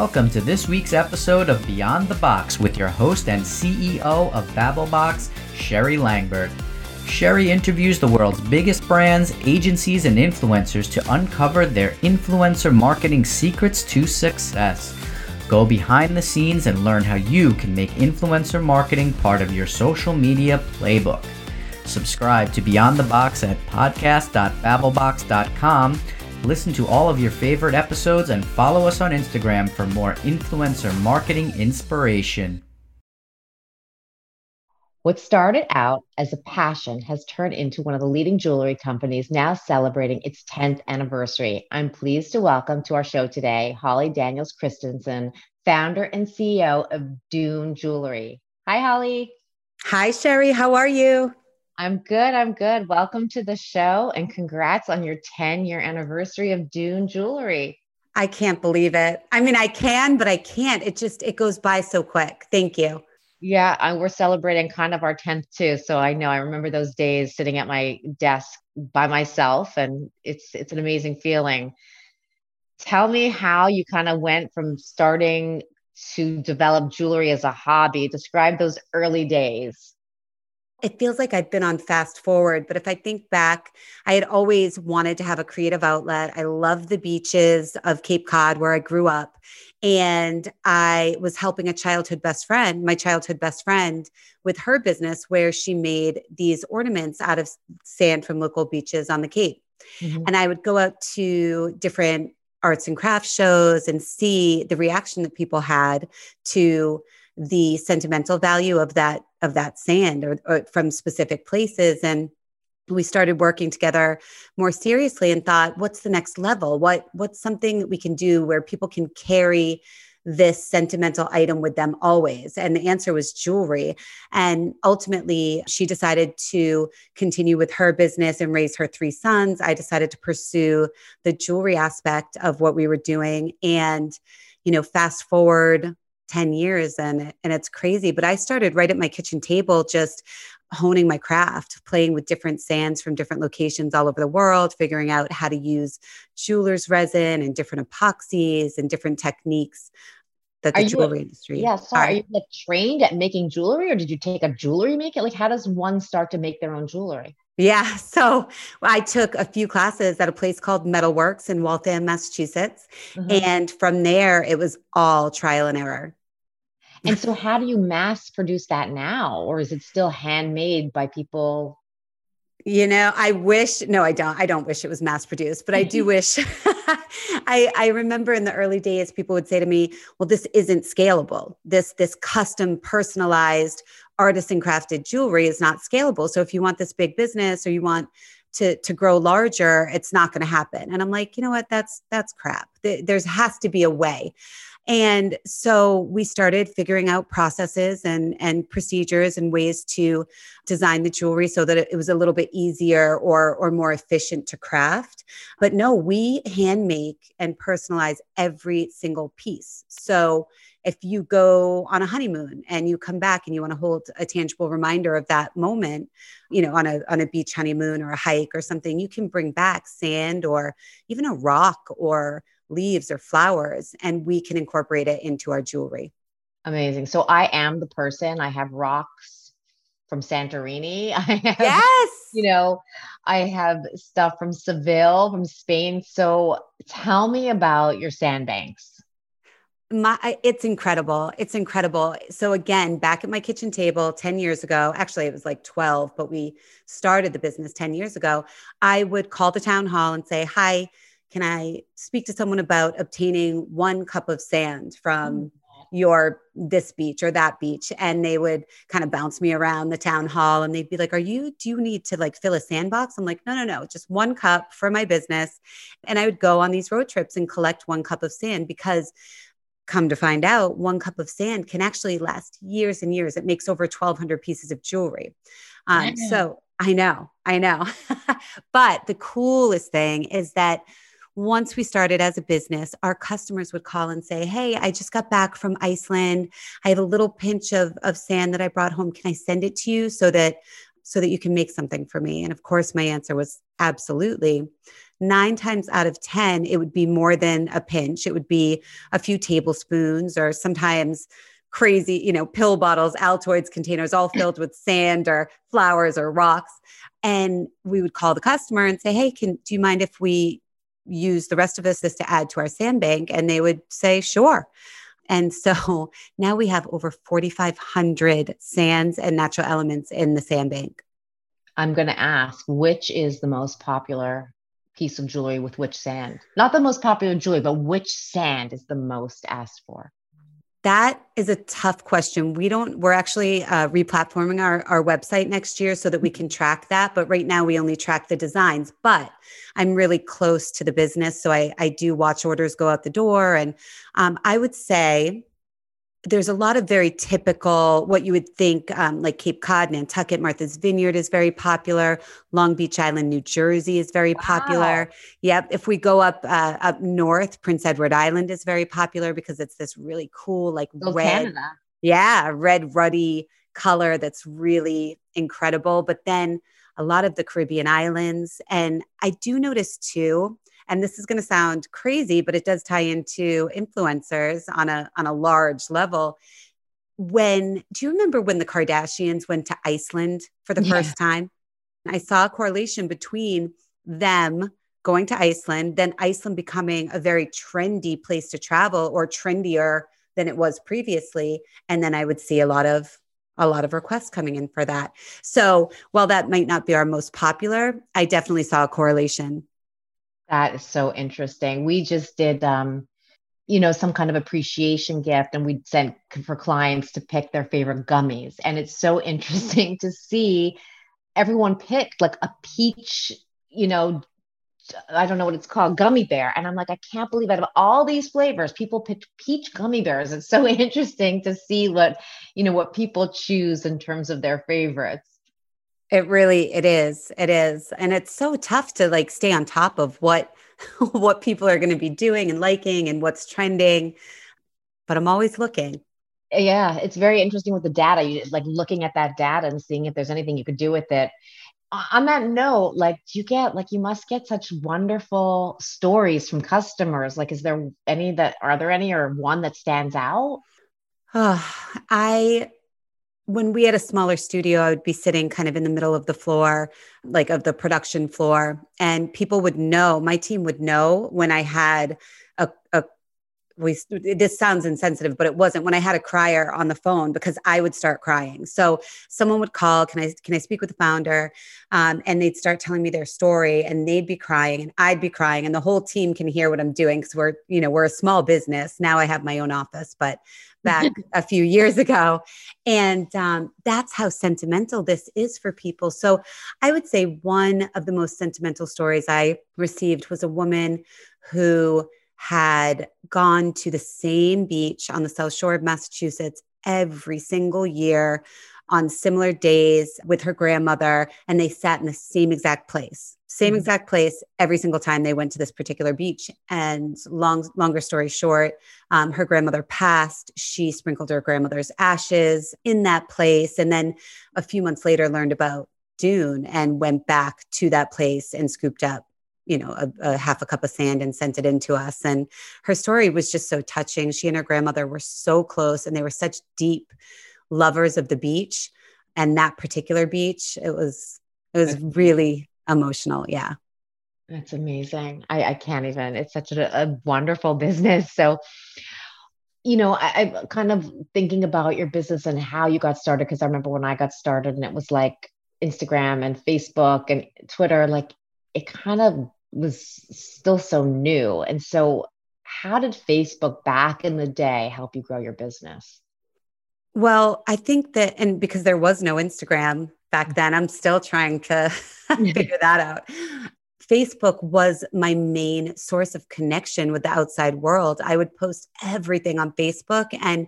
Welcome to this week's episode of Beyond the Box with your host and CEO of Babbleboxx, Sherry Langburt. Sherry interviews the world's biggest brands, agencies, and influencers to uncover their influencer marketing secrets to success. Go behind the scenes and learn how you can make influencer marketing part of your social media playbook. Subscribe to Beyond the Box at podcast.babblebox.com. Listen to all of your favorite episodes and follow us on Instagram for more influencer marketing inspiration. What started out as a passion has turned into one of the leading jewelry companies now celebrating its 10th anniversary. I'm pleased to welcome to our show today Holly Daniels Christensen, founder and CEO of Dune Jewelry. Hi, Holly. Hi, Sherry. How are you? I'm good. I'm good. Welcome to the show and congrats on your 10 year anniversary of Dune Jewelry. I can't believe it. I mean, I can, but I can't. It just it goes by so quick. Thank you. Yeah, we're celebrating kind of our 10th too. So I know I remember those days sitting at my desk by myself and it's it's an amazing feeling. Tell me how you kind of went from starting to develop jewelry as a hobby. Describe those early days it feels like I've been on fast forward, but if I think back, I had always wanted to have a creative outlet. I love the beaches of Cape Cod where I grew up. And I was helping a childhood best friend, my childhood best friend, with her business where she made these ornaments out of sand from local beaches on the Cape. Mm-hmm. And I would go out to different arts and crafts shows and see the reaction that people had to the sentimental value of that of that sand or, or from specific places and we started working together more seriously and thought what's the next level? What what's something that we can do where people can carry this sentimental item with them always? And the answer was jewelry. And ultimately she decided to continue with her business and raise her three sons. I decided to pursue the jewelry aspect of what we were doing. And you know fast forward 10 years and and it's crazy but i started right at my kitchen table just honing my craft playing with different sands from different locations all over the world figuring out how to use jeweler's resin and different epoxies and different techniques that the jewelry industry yeah sorry are you like trained at making jewelry or did you take a jewelry maker like how does one start to make their own jewelry yeah. So I took a few classes at a place called Metalworks in Waltham, Massachusetts. Mm-hmm. And from there, it was all trial and error. And so, how do you mass produce that now? Or is it still handmade by people? You know, I wish, no, I don't. I don't wish it was mass produced, but I do wish. I, I remember in the early days, people would say to me, well, this isn't scalable. This, this custom personalized artisan crafted jewelry is not scalable. So if you want this big business or you want to to grow larger it's not going to happen and i'm like you know what that's that's crap there has to be a way and so we started figuring out processes and, and procedures and ways to design the jewelry so that it was a little bit easier or, or more efficient to craft. But no, we hand make and personalize every single piece. So if you go on a honeymoon and you come back and you want to hold a tangible reminder of that moment you know on a on a beach honeymoon or a hike or something you can bring back sand or even a rock or leaves or flowers and we can incorporate it into our jewelry. Amazing. So I am the person, I have rocks from Santorini. I have, yes. You know, I have stuff from Seville, from Spain. So tell me about your sandbanks. My, it's incredible. It's incredible. So again, back at my kitchen table 10 years ago, actually it was like 12, but we started the business 10 years ago. I would call the town hall and say, "Hi, can I speak to someone about obtaining one cup of sand from mm. your this beach or that beach? And they would kind of bounce me around the town hall and they'd be like are you do you need to like fill a sandbox? I'm like no no no just one cup for my business. And i would go on these road trips and collect one cup of sand because come to find out one cup of sand can actually last years and years. It makes over 1200 pieces of jewelry. Um, so i know i know. But the coolest thing is that once we started as a business, our customers would call and say, Hey, I just got back from Iceland. I have a little pinch of, of sand that I brought home. Can I send it to you so that so that you can make something for me? And of course, my answer was absolutely. Nine times out of 10, it would be more than a pinch. It would be a few tablespoons or sometimes crazy, you know, pill bottles, Altoids containers, all filled with sand or flowers or rocks. And we would call the customer and say, Hey, can do you mind if we use the rest of this, this to add to our sandbank? And they would say, Sure. And so now we have over 4,500 sands and natural elements in the sandbank. I'm going to ask which is the most popular piece of jewelry with which sand? Not the most popular jewelry, but which sand is the most asked for? That is a tough question. We don't, we're actually uh, replatforming our, our website next year so that we can track that. But right now we only track the designs. But I'm really close to the business. So I, I do watch orders go out the door. And um, I would say there's a lot of very typical what you would think um, like cape cod nantucket martha's vineyard is very popular. Long beach island new jersey is very wow. popular yep. If we go up uh, up north prince edward island is very popular because it's this really cool like red Canada. yeah red ruddy color that's really incredible. But then a lot of the caribbean islands. And i do notice too and this is going to sound crazy but it does tie into influencers on a on a large level when do you remember when the kardashians went to iceland for the yeah. first time i saw a correlation between them going to iceland then iceland becoming a very trendy place to travel or trendier than it was previously and then i would see a lot of a lot of requests coming in for that. So, while that might not be our most popular, I definitely saw a correlation that is so interesting. We just did, um, you know, some kind of appreciation gift, and we sent for clients to pick their favorite gummies. And it's so interesting to see everyone picked like a peach, you know, I don't know what it's called, gummy bear. And I'm like, I can't believe out of all these flavors, people picked peach gummy bears. It's so interesting to see what, you know, what people choose in terms of their favorites. It really it is. It is. And it's so tough to like stay on top of what what people are going to be doing and liking and what's trending. But I'm always looking. Yeah, it's very interesting with the data. You like looking at that data and seeing if there's anything you could do with it. On that note, like do you get like you must get such wonderful stories from customers. Like, is there any that are there any or one that stands out? Oh, I when we had a smaller studio, I would be sitting kind of in the middle of the floor, like of the production floor, and people would know, my team would know when I had a, a we this sounds insensitive but it wasn't when i had a crier on the phone because i would start crying. So someone would call can i can i speak with the founder? Um, and they'd start telling me their story and they'd be crying and i'd be crying and the whole team can hear what i'm doing because we're you know we're a small business. Now i have my own office but back a few years ago. And um, that's how sentimental this is for people. So I would say one of the most sentimental stories I received was a woman who had gone to the same beach on the South Shore of Massachusetts every single year on similar days with her grandmother, and they sat in the same exact place, same mm-hmm. exact place every single time they went to this particular beach. And long, longer story short, um, her grandmother passed. She sprinkled her grandmother's ashes in that place, and then a few months later learned about Dune and went back to that place and scooped up you know a, a, half a cup of sand and sent it in to us and her story was just so touching she and her grandmother were so close and they were such deep lovers of the beach and that particular beach it was it was really emotional yeah. That's amazing. I, I can't even it's such a, a wonderful business. So you know I, i'm kind of thinking about your business and how you got started because i remember when i got started and it was like instagram and facebook and twitter like it kind of was still so new. And so how did facebook back in the day help you grow your business well, I think that, and because there was no Instagram back then, I'm still trying to figure that out. Facebook was my main source of connection with the outside world. I would post everything on Facebook and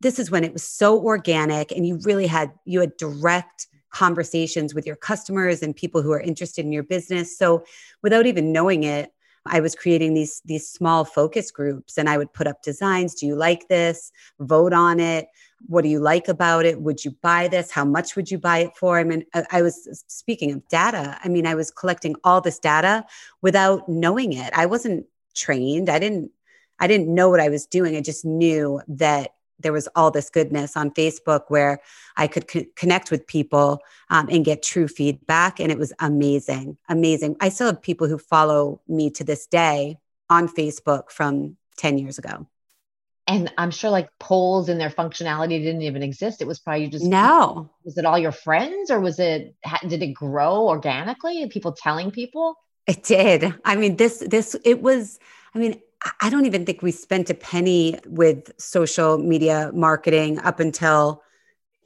this is when it was so organic and you really had you had direct conversations with your customers and people who are interested in your business. So without even knowing it, I was creating these these small focus groups and I would put up designs. Do you like this? Vote on it. What do you like about it? Would you buy this? How much would you buy it for? I mean, I, I was speaking of data. I mean, I was collecting all this data without knowing it. I wasn't trained. I didn't I didn't know what I was doing. I just knew that there was all this goodness on Facebook where I could co- connect with people um, and get true feedback. And it was amazing, amazing. I still have people who follow me to this day on Facebook from 10 years ago. And I'm sure like polls and their functionality didn't even exist. It was probably just no. Was it all your friends or was it, did it grow organically? People telling people? It did. I mean, this, this, it was, I mean, I don't even think we spent a penny with social media marketing up until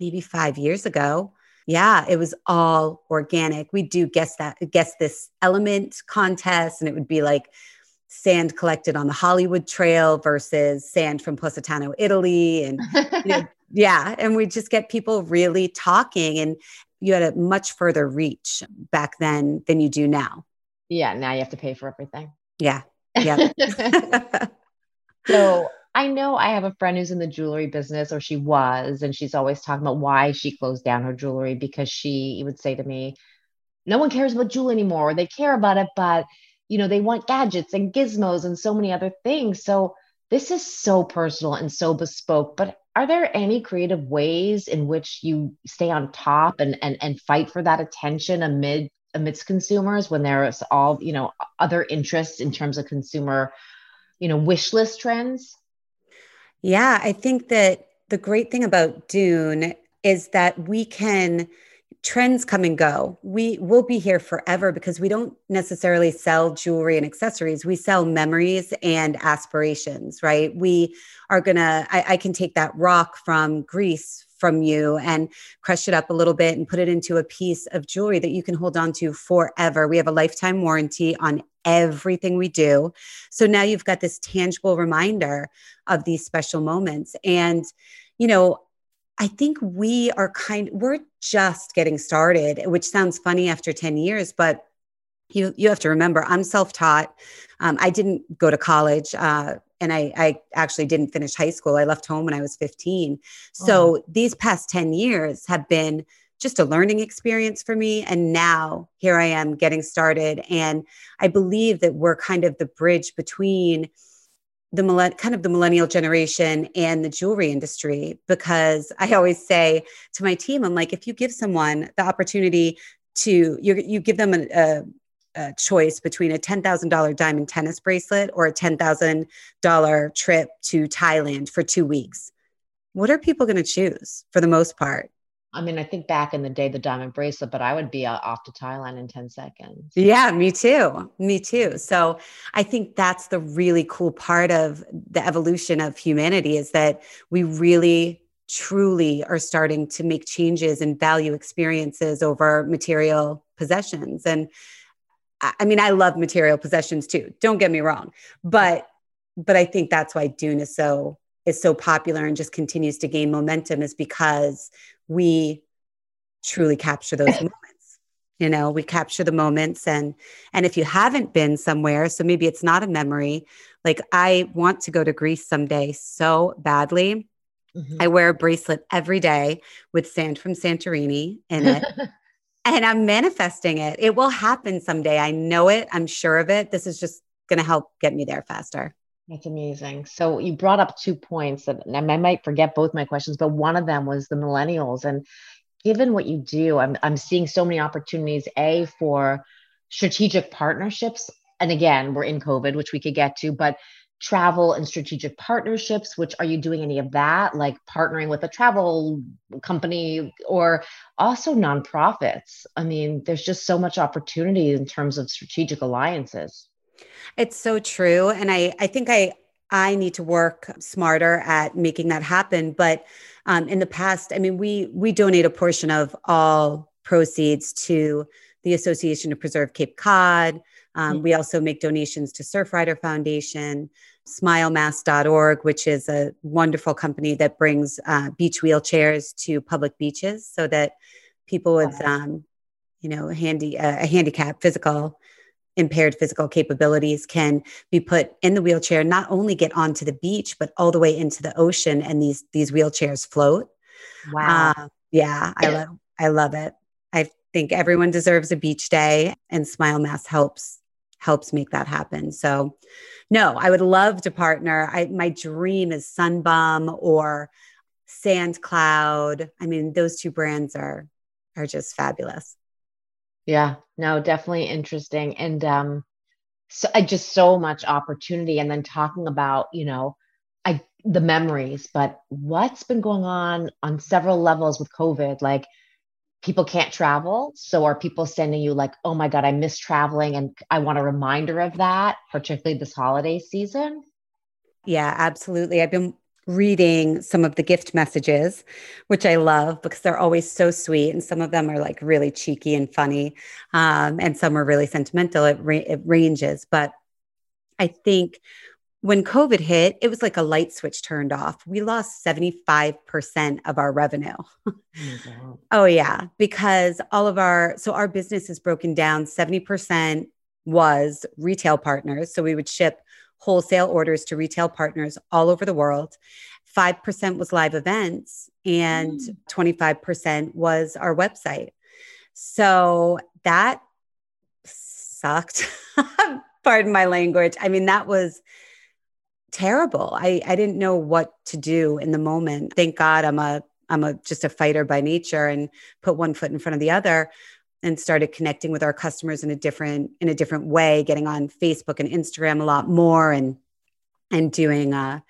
maybe five years ago. Yeah, it was all organic. We do guess that guess this element contest, and it would be like sand collected on the Hollywood Trail versus sand from Positano, Italy, and you know, yeah, and we just get people really talking, and you had a much further reach back then than you do now. Yeah, now you have to pay for everything. Yeah, yeah. so I know I have a friend who's in the jewelry business, or she was, and she's always talking about why she closed down her jewelry because she would say to me, No one cares about jewelry anymore. They care about it, but you know, they want gadgets and gizmos and so many other things. So this is so personal and so bespoke. But are there any creative ways in which you stay on top and and and fight for that attention amid amidst consumers when there's all you know other interests in terms of consumer you know wish list trends? Yeah i think that the great thing about dune is that we can trends come and go. We will be here forever because we don't necessarily sell jewelry and accessories. We sell memories and aspirations right? We are gonna I, I can take that rock from greece from you and crush it up a little bit and put it into a piece of jewelry that you can hold on to forever. We have a lifetime warranty on everything we do. So now you've got this tangible reminder of these special moments. And, you know, I think we are kind we're just getting started, which sounds funny after 10 years, but you you have to remember I'm self-taught. Um, I didn't go to college. Uh, and I, I actually didn't finish high school. I left home when I was 15. So oh. these past 10 years have been just a learning experience for me. And now here I am getting started. And I believe that we're kind of the bridge between the millenn- kind of the millennial generation and the jewelry industry because I always say to my team, I'm like, if you give someone the opportunity to you, you give them a, a a choice between a $10,000 diamond tennis bracelet or a $10,000 trip to Thailand for two weeks. What are people going to choose for the most part? I mean, I think back in the day, the diamond bracelet, but I would be uh, off to Thailand in 10 seconds. Yeah, me too. Me too. So I think that's the really cool part of the evolution of humanity is that we really truly are starting to make changes and value experiences over material possessions. And I mean, I love material possessions too. Don't get me wrong, but but I think that's why Dune is so is so popular and just continues to gain momentum is because we truly capture those moments. You know, we capture the moments and and if you haven't been somewhere, so maybe it's not a memory. Like I want to go to Greece someday so badly. Mm-hmm. I wear a bracelet every day with sand from Santorini in it. and I'm manifesting it. It will happen someday. I know it. I'm sure of it. This is just going to help get me there faster. That's amazing. So you brought up two points that I might forget both my questions, but one of them was the millennials. And given what you do, I'm I'm seeing so many opportunities. A for strategic partnerships, and again, we're in COVID, which we could get to, but travel and strategic partnerships which are you doing any of that? Like partnering with a travel company or also nonprofits? I mean there's just so much opportunity in terms of strategic alliances. It's so true. And i i think i i need to work smarter at making that happen. But um, in the past i mean we we donate a portion of all proceeds to the association to preserve cape cod um, mm-hmm. We also make donations to Surfrider Foundation, smilemass.org, which is a wonderful company that brings uh, beach wheelchairs to public beaches so that people with, um, you know, handy uh, a handicap, physical impaired physical capabilities can be put in the wheelchair not only get onto the beach but all the way into the ocean and these these wheelchairs float. Wow. Uh, yeah i love i love it. I think everyone deserves a beach day and smile mass helps helps make that happen. So no i would love to partner. I, my dream is sunbum or sand cloud i mean those two brands are are just fabulous. Yeah, no, definitely interesting. And um so I just so much opportunity and then talking about, you know, I the memories, but what's been going on on several levels with COVID? Like people can't travel, so are people sending you like, "Oh my god, I miss traveling and I want a reminder of that, particularly this holiday season?" Yeah, absolutely. I've been reading some of the gift messages, which I love because they're always so sweet. And some of them are like really cheeky and funny. Um, and some are really sentimental. It, ra- it ranges. But I think when COVID hit, it was like a light switch turned off. We lost 75% of our revenue. Oh, oh, yeah. Because all of our, so our business is broken down 70% was retail partners. So we would ship wholesale orders to retail partners all over the world. 5% was live events, and mm. 25% was our website. So that sucked. Pardon my language. I mean, that was terrible. I, I didn't know what to do in the moment. Thank God I'm a I'm a just a fighter by nature and put one foot in front of the other and started connecting with our customers in a different in a different way getting on facebook and instagram a lot more and and doing uh,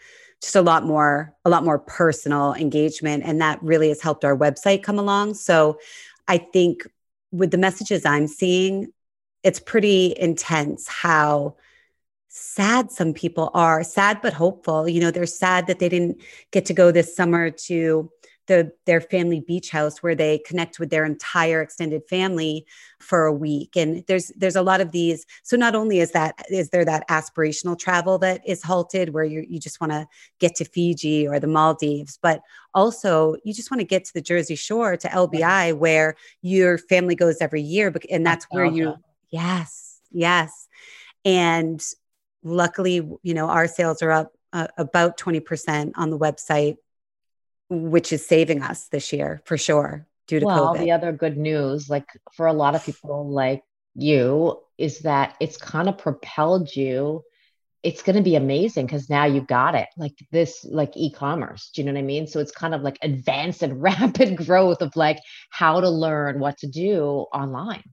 just a lot more a lot more personal engagement and that really has helped our website come along so i think with the messages i'm seeing it's pretty intense how sad some people are sad but hopeful. You know they're sad that they didn't get to go this summer to the their family beach house where they connect with their entire extended family for a week. And there's there's a lot of these. So not only is that is there that aspirational travel that is halted where you you just want to get to Fiji or the Maldives but also you just want to get to the Jersey Shore to LBI where your family goes every year and that's where you yes yes. And luckily you know our sales are up uh, about 20% on the website which is saving us this year for sure due to well, COVID. The other good news, like for a lot of people like you, is that it's kind of propelled you. It's going to be amazing because now you got it like this, like e commerce. Do you know what I mean? So it's kind of like advanced and rapid growth of like how to learn what to do online.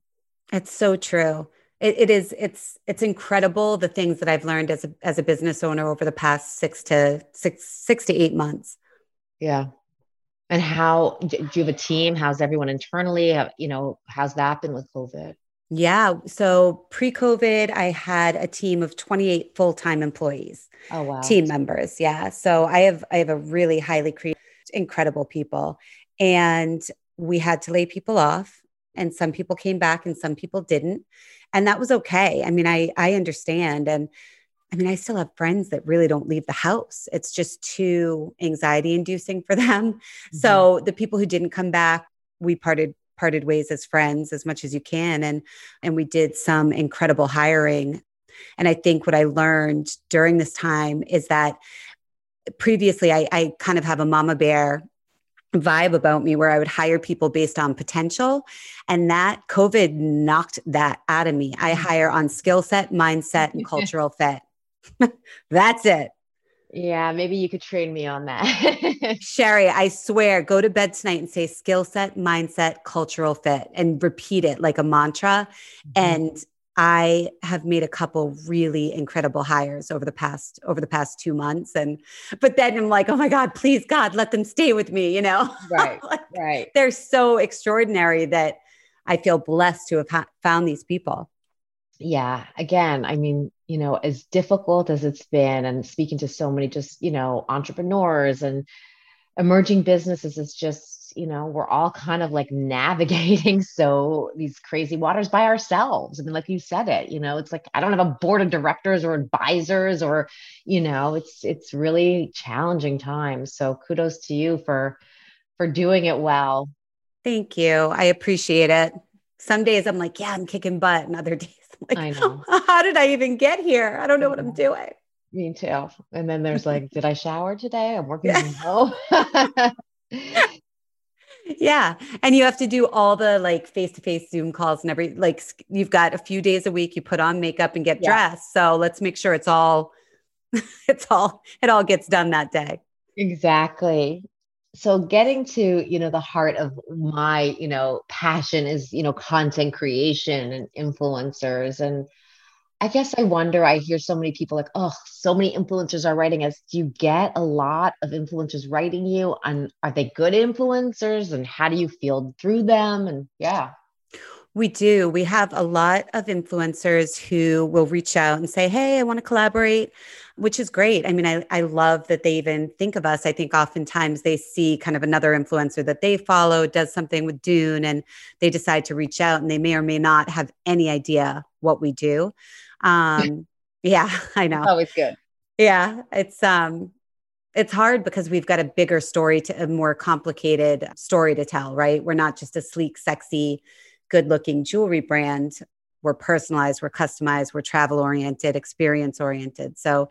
It's so true. It, it is. It's it's incredible the things that I've learned as a as a business owner over the past six to six six to eight months. Yeah. And how do you have a team? How's everyone internally? Have, you know, how's that been with COVID? Yeah. So pre COVID, I had a team of 28 full time employees. Oh, wow. Team members. Yeah. So I have, I have a really highly creative, incredible people. And we had to lay people off. And some people came back and some people didn't. And that was okay. I mean, I, I understand. And I mean, I still have friends that really don't leave the house. It's just too anxiety inducing for them. Mm-hmm. So the people who didn't come back, we parted parted ways as friends as much as you can and and we did some incredible hiring. And I think what I learned during this time is that previously I, I kind of have a mama bear vibe about me where I would hire people based on potential. And that COVID knocked that out of me. I mm-hmm. hire on skill set, mindset, and cultural fit. That's it. Yeah, maybe you could train me on that. Sherry, I swear, go to bed tonight and say skill set, mindset, cultural fit, and repeat it like a mantra. Mm-hmm. And I have made a couple really incredible hires over the past over the past two months, and but then I'm like, oh my God, please God, let them stay with me. You know, right, like, right. They're so extraordinary that I feel blessed to have ha- found these people yeah again i mean you know as difficult as it's been and speaking to so many just you know entrepreneurs and emerging businesses is just you know we're all kind of like navigating so these crazy waters by ourselves i mean like you said it you know it's like i don't have a board of directors or advisors or you know it's it's really challenging times so kudos to you for for doing it well thank you i appreciate it some days i'm like yeah i'm kicking butt and other days Like, I know. How did I even get here? I don't know what I'm mm-hmm. doing. Me too. And then there's like, did I shower today? I'm working from home. Yeah. And you have to do all the like face to face Zoom calls and every, like, you've got a few days a week, you put on makeup and get yeah. dressed. So let's make sure it's all, it's all, it all gets done that day. Exactly. So getting to, you know, the heart of my, you know, passion is, you know, content creation and influencers. And I guess I wonder, I hear so many people like, oh, so many influencers are writing us. Do you get a lot of influencers writing you? And are they good influencers? And how do you feel through them? And yeah. We do. We have a lot of influencers who will reach out and say, Hey, I want to collaborate, which is great. I mean, I, I love that they even think of us. I think oftentimes they see kind of another influencer that they follow does something with Dune and they decide to reach out and they may or may not have any idea what we do. Um, yeah, I know. always good. Yeah, it's um, it's hard because we've got a bigger story to a more complicated story to tell, right? We're not just a sleek, sexy, good-looking jewelry brand. We're personalized, we're customized, we're travel oriented, experience oriented. So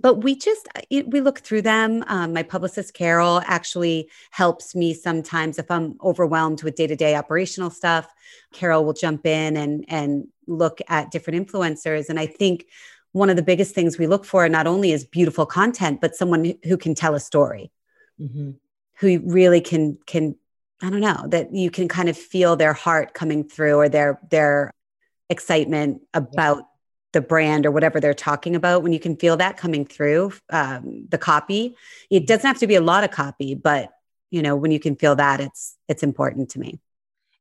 but we just uh, we look through them um, my publicist carol actually helps me sometimes if i'm overwhelmed with day-to-day operational stuff carol will jump in and and look at different influencers. And i think one of the biggest things we look for not only is beautiful content but someone who can tell a story. Mm-hmm. who really can can i don't know that you can kind of feel their heart coming through or their their excitement about the brand or whatever they're talking about. When you can feel that coming through um, the copy it doesn't have to be a lot of copy but you know when you can feel that it's it's important to me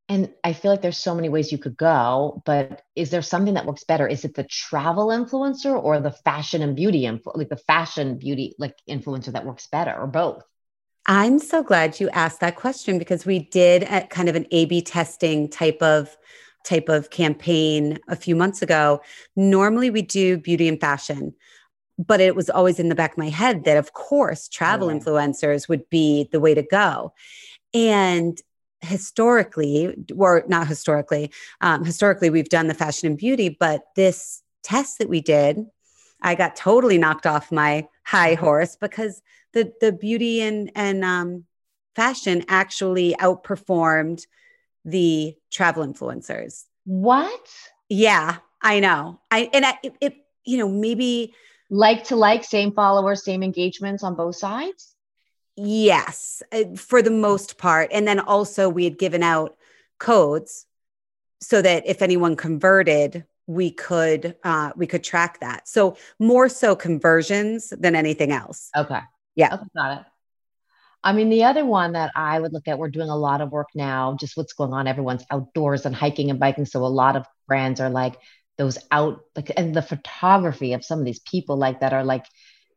and i feel like there's so many ways you could go but is there something that works better is it the travel influencer or the fashion and beauty influ- like the fashion beauty like influencer that works better or both i'm so glad you asked that question because we did at kind of an a b testing type of type of campaign a few months ago, normally we do beauty and fashion. But it was always in the back of my head that, of course, travel oh, influencers would be the way to go. And historically, or not historically, um, historically, we've done the fashion and beauty, but this test that we did, I got totally knocked off my high mm-hmm. horse because the the beauty and and um, fashion actually outperformed the travel influencers. What? Yeah, I know. I and I, it, it you know maybe like to like, same followers, same engagements on both sides. Yes, uh, for the most part, and then also we had given out codes so that if anyone converted we could uh, we could track that so more so conversions than anything else okay yeah okay, got it I mean, the other one that I would look at, we're doing a lot of work now, just what's going on. Everyone's outdoors and hiking and biking. So a lot of brands are like those out, like, and the photography of some of these people like that are like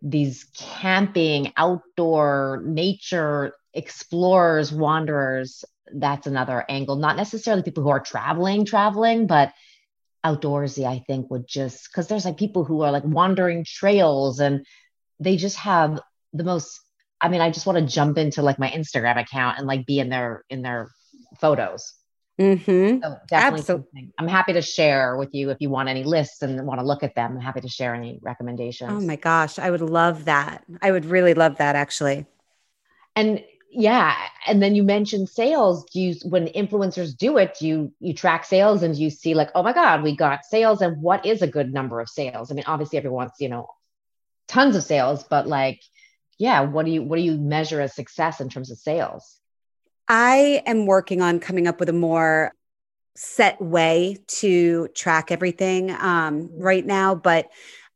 these camping, outdoor nature explorers, wanderers. That's another angle. Not necessarily people who are traveling, traveling, but outdoorsy, I think would just, because there's like people who are like wandering trails and they just have the most I mean, I just want to jump into like my Instagram account and like be in their in their photos. Mm-hmm. So definitely Absolutely. I'm happy to share with you if you want any lists and want to look at them. I'm happy to share any recommendations. Oh my gosh, I would love that. I would really love that actually. And yeah, and then you mentioned sales. Do you when influencers do it, do you you track sales and you see like, oh my God, we got sales and what is a good number of sales? I mean, obviously everyone wants, you know, tons of sales, but like yeah what do you what do you measure as success in terms of sales i am working on coming up with a more set way to track everything um, right now but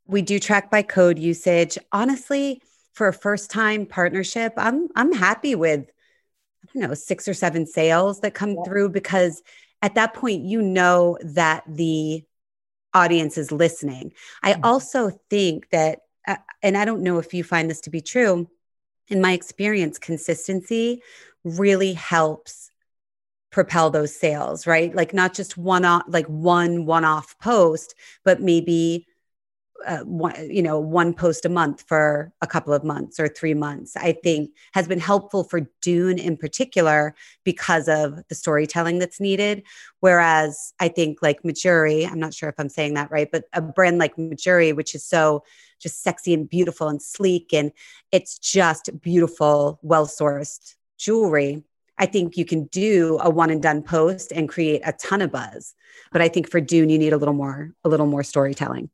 we do track by code usage honestly for a first time partnership i'm i'm happy with i don't know six or seven sales that come yeah. through because at that point you know that the audience is listening i mm-hmm. also think that uh, and I don't know if you find this to be true. In my experience, consistency really helps propel those sales, right? Like not just one off, like one one off post, but maybe uh, one, you know, one post a month for a couple of months or three months, I think has been helpful for Dune in particular because of the storytelling that's needed. Whereas I think like Mejuri, I'm not sure if I'm saying that right, but a brand like Mejuri, which is so just sexy and beautiful and sleek, and it's just beautiful, well sourced jewelry. I think you can do a one and done post and create a ton of buzz. But I think for Dune, you need a little more, a little more storytelling.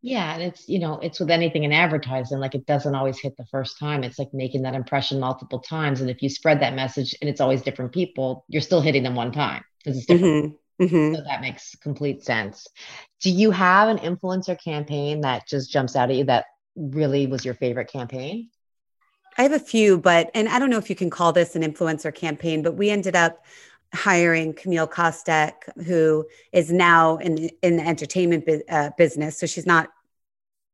Yeah, and it's you know it's with anything in advertising like it doesn't always hit the first time. It's like making that impression multiple times, and if you spread that message and it's always different people, you're still hitting them one time because it's different. Mm-hmm. Mm-hmm. So that makes complete sense. Do you have an influencer campaign that just jumps out at you that really was your favorite campaign? I have a few, but and I don't know if you can call this an influencer campaign, but we ended up hiring Camille Kostek, who is now in in the entertainment bu- uh, business. So she's not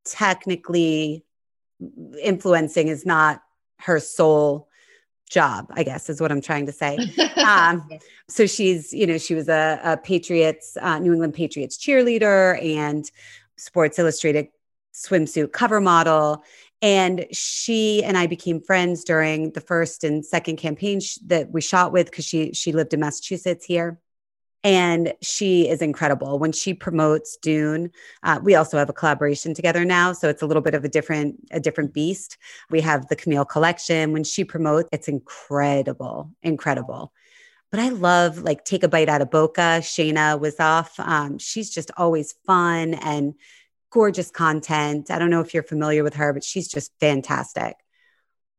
technically influencing; is not her sole job. I guess is what I'm trying to say. Um, so she's, you know, she was a, a Patriots, uh, New England Patriots cheerleader and Sports Illustrated swimsuit cover model and she and I became friends during the first and second campaign sh- that we shot with because she she lived in Massachusetts here. And she is incredible when she promotes Dune. Uh, we also have a collaboration together now, so it's a little bit of a different a different beast. We have the Camille collection. When she promotes, it's incredible, incredible but I love like take a bite out of Boca. Shayna was off. Um, she's just always fun and gorgeous content. I don't know if you're familiar with her, but she's just fantastic.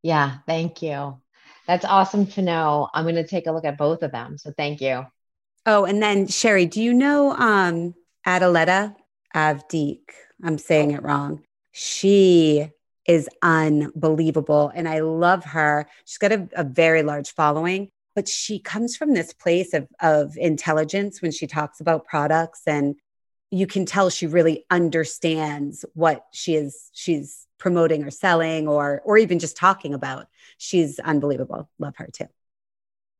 Yeah, thank you. That's awesome to know. I'm going to take a look at both of them. So thank you. Oh, and then Sherry, do you know um Adaleta Avdic? I'm saying it wrong. She is unbelievable and I love her. She's got a, a very large following, but she comes from this place of, of intelligence when she talks about products and you can tell she really understands what she is she's promoting or selling or or even just talking about. She's unbelievable. Love her too.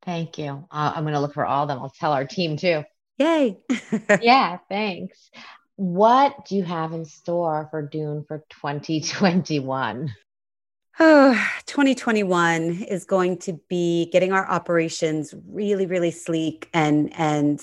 Thank you. Uh, i'm going to look for all of them. I'll tell our team too. Yay. Yeah thanks. What do you have in store for dune for 2021 Oh, 2021 is going to be getting our operations really, really sleek and and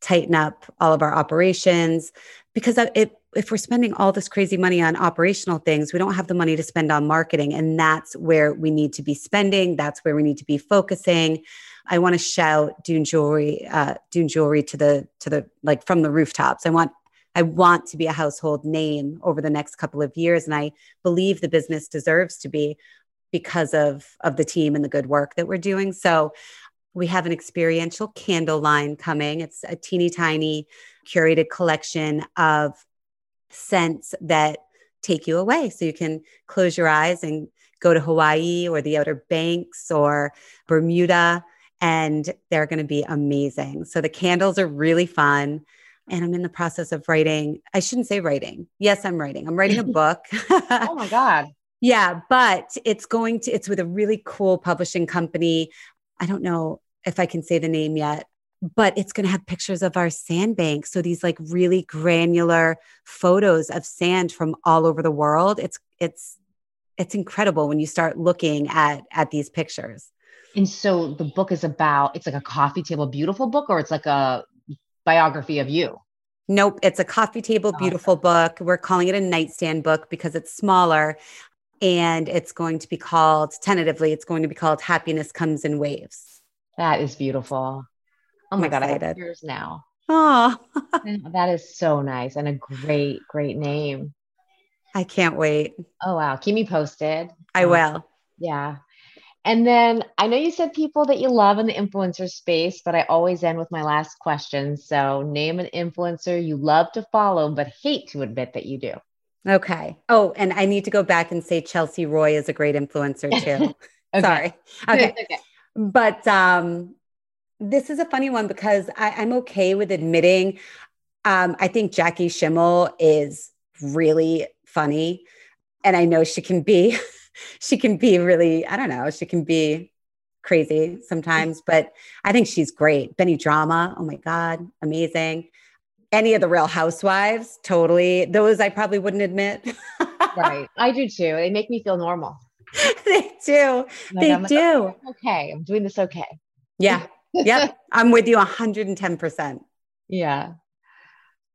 tighten up all of our operations because it, if we're spending all this crazy money on operational things, we don't have the money to spend on marketing. And that's where we need to be spending. That's where we need to be focusing. I want to shout Dune Jewelry, uh, Dune Jewelry to the, to the, like from the rooftops. I want, I want to be a household name over the next couple of years. And I believe the business deserves to be because of, of the team and the good work that we're doing. So we have an experiential candle line coming. It's a teeny tiny curated collection of scents that take you away. So you can close your eyes and go to Hawaii or the Outer Banks or Bermuda, and they're going to be amazing. So the candles are really fun. And I'm in the process of writing. I shouldn't say writing. Yes, I'm writing. I'm writing a book. oh my God. Yeah, but it's going to, it's with a really cool publishing company. I don't know if I can say the name yet, but it's going to have pictures of our sandbank. So these like really granular photos of sand from all over the world. It's it's it's incredible when you start looking at at these pictures. And so the book is about it's like a coffee table beautiful book or it's like a biography of you. Nope, it's a coffee table oh, beautiful book. We're calling it a nightstand book because it's smaller and it's going to be called tentatively it's going to be called Happiness Comes in Waves. That is beautiful. Oh my God, I have tears now. Oh, that is so nice and a great, great name. I can't wait. Oh, wow. Keep me posted. I um, will. Yeah. And then I know you said people that you love in the influencer space, but I always end with my last question. So name an influencer you love to follow, but hate to admit that you do. Okay. Oh, and I need to go back and say Chelsea Roy is a great influencer too. okay. Sorry. Okay. okay. But um, this is a funny one because I, I'm okay with admitting um, I think Jackie Schimmel is really funny. And I know she can be, she can be really, I don't know, she can be crazy sometimes, but I think she's great. Benny Drama, oh my God, amazing. Any of the real housewives, totally. Those I probably wouldn't admit. right. I do too. They make me feel normal. they do. Like, they I'm do. Like, okay. I'm doing this okay. Yeah. yep. I'm with you 110%. Yeah.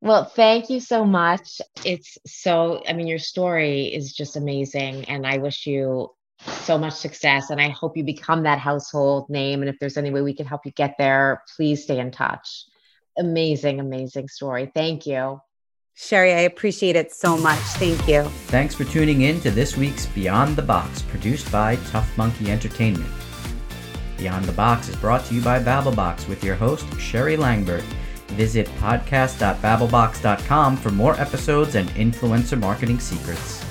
Well, thank you so much. It's so, I mean, your story is just amazing. And I wish you so much success. And I hope you become that household name. And if there's any way we can help you get there, please stay in touch. Amazing, amazing story. Thank you. Sherry, I appreciate it so much. Thank you. Thanks for tuning in to this week's Beyond the Box, produced by Tough Monkey Entertainment. Beyond the Box is brought to you by Babbleboxx with your host, Sherry Langburt. Visit podcast.babblebox.com for more episodes and influencer marketing secrets.